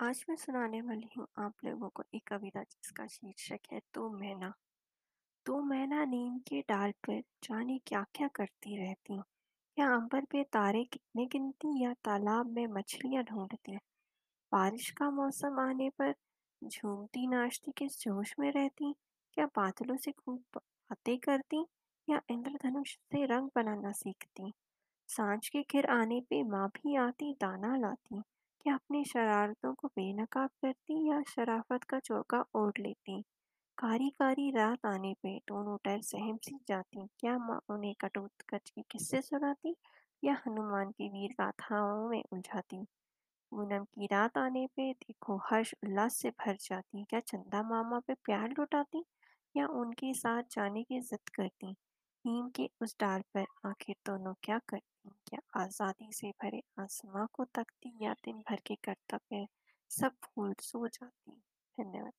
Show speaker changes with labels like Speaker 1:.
Speaker 1: आज मैं सुनाने वाली हूँ आप लोगों को एक कविता जिसका शीर्षक है, तू मैना। तू मैना नीम के डाल पर जाने क्या-क्या करती रहती। क्या अंबर पे तारे कितने गिनती या तालाब में मछलियाँ ढूँढती। बारिश का मौसम आने पर झूमती नाचती किस जोश में रहती। क्या बादलों से खूब बातें करती या इंद्रधनुष से रंग बनाना सीखती। साँझ के घिर आने पे माँ भी आती, दाना लाती। क्या अपनी शरारतों को बेनकाब करती या शराफत का चौका ओढ़ लेती। कारी-कारी रात आने पे दोनों डर सहम सी जाती। क्या माँ उन्हें कटोत-कच के किस्से सुनाती या हनुमान की वीर गाथाओं में उलझाती। पूनम की रात आने पे देखो हर्ष उल्लास से भर जाती। क्या चंदा मामा पे प्यार लुटाती या उनके साथ जाने की जिद करती। नीम के उस डाल पर आखिर दोनों क्या करती। क्या आज़ादी से भरे आसमां को तकती या दिन भर के कर्तव्य सब भूल सो जाती। धन्यवाद।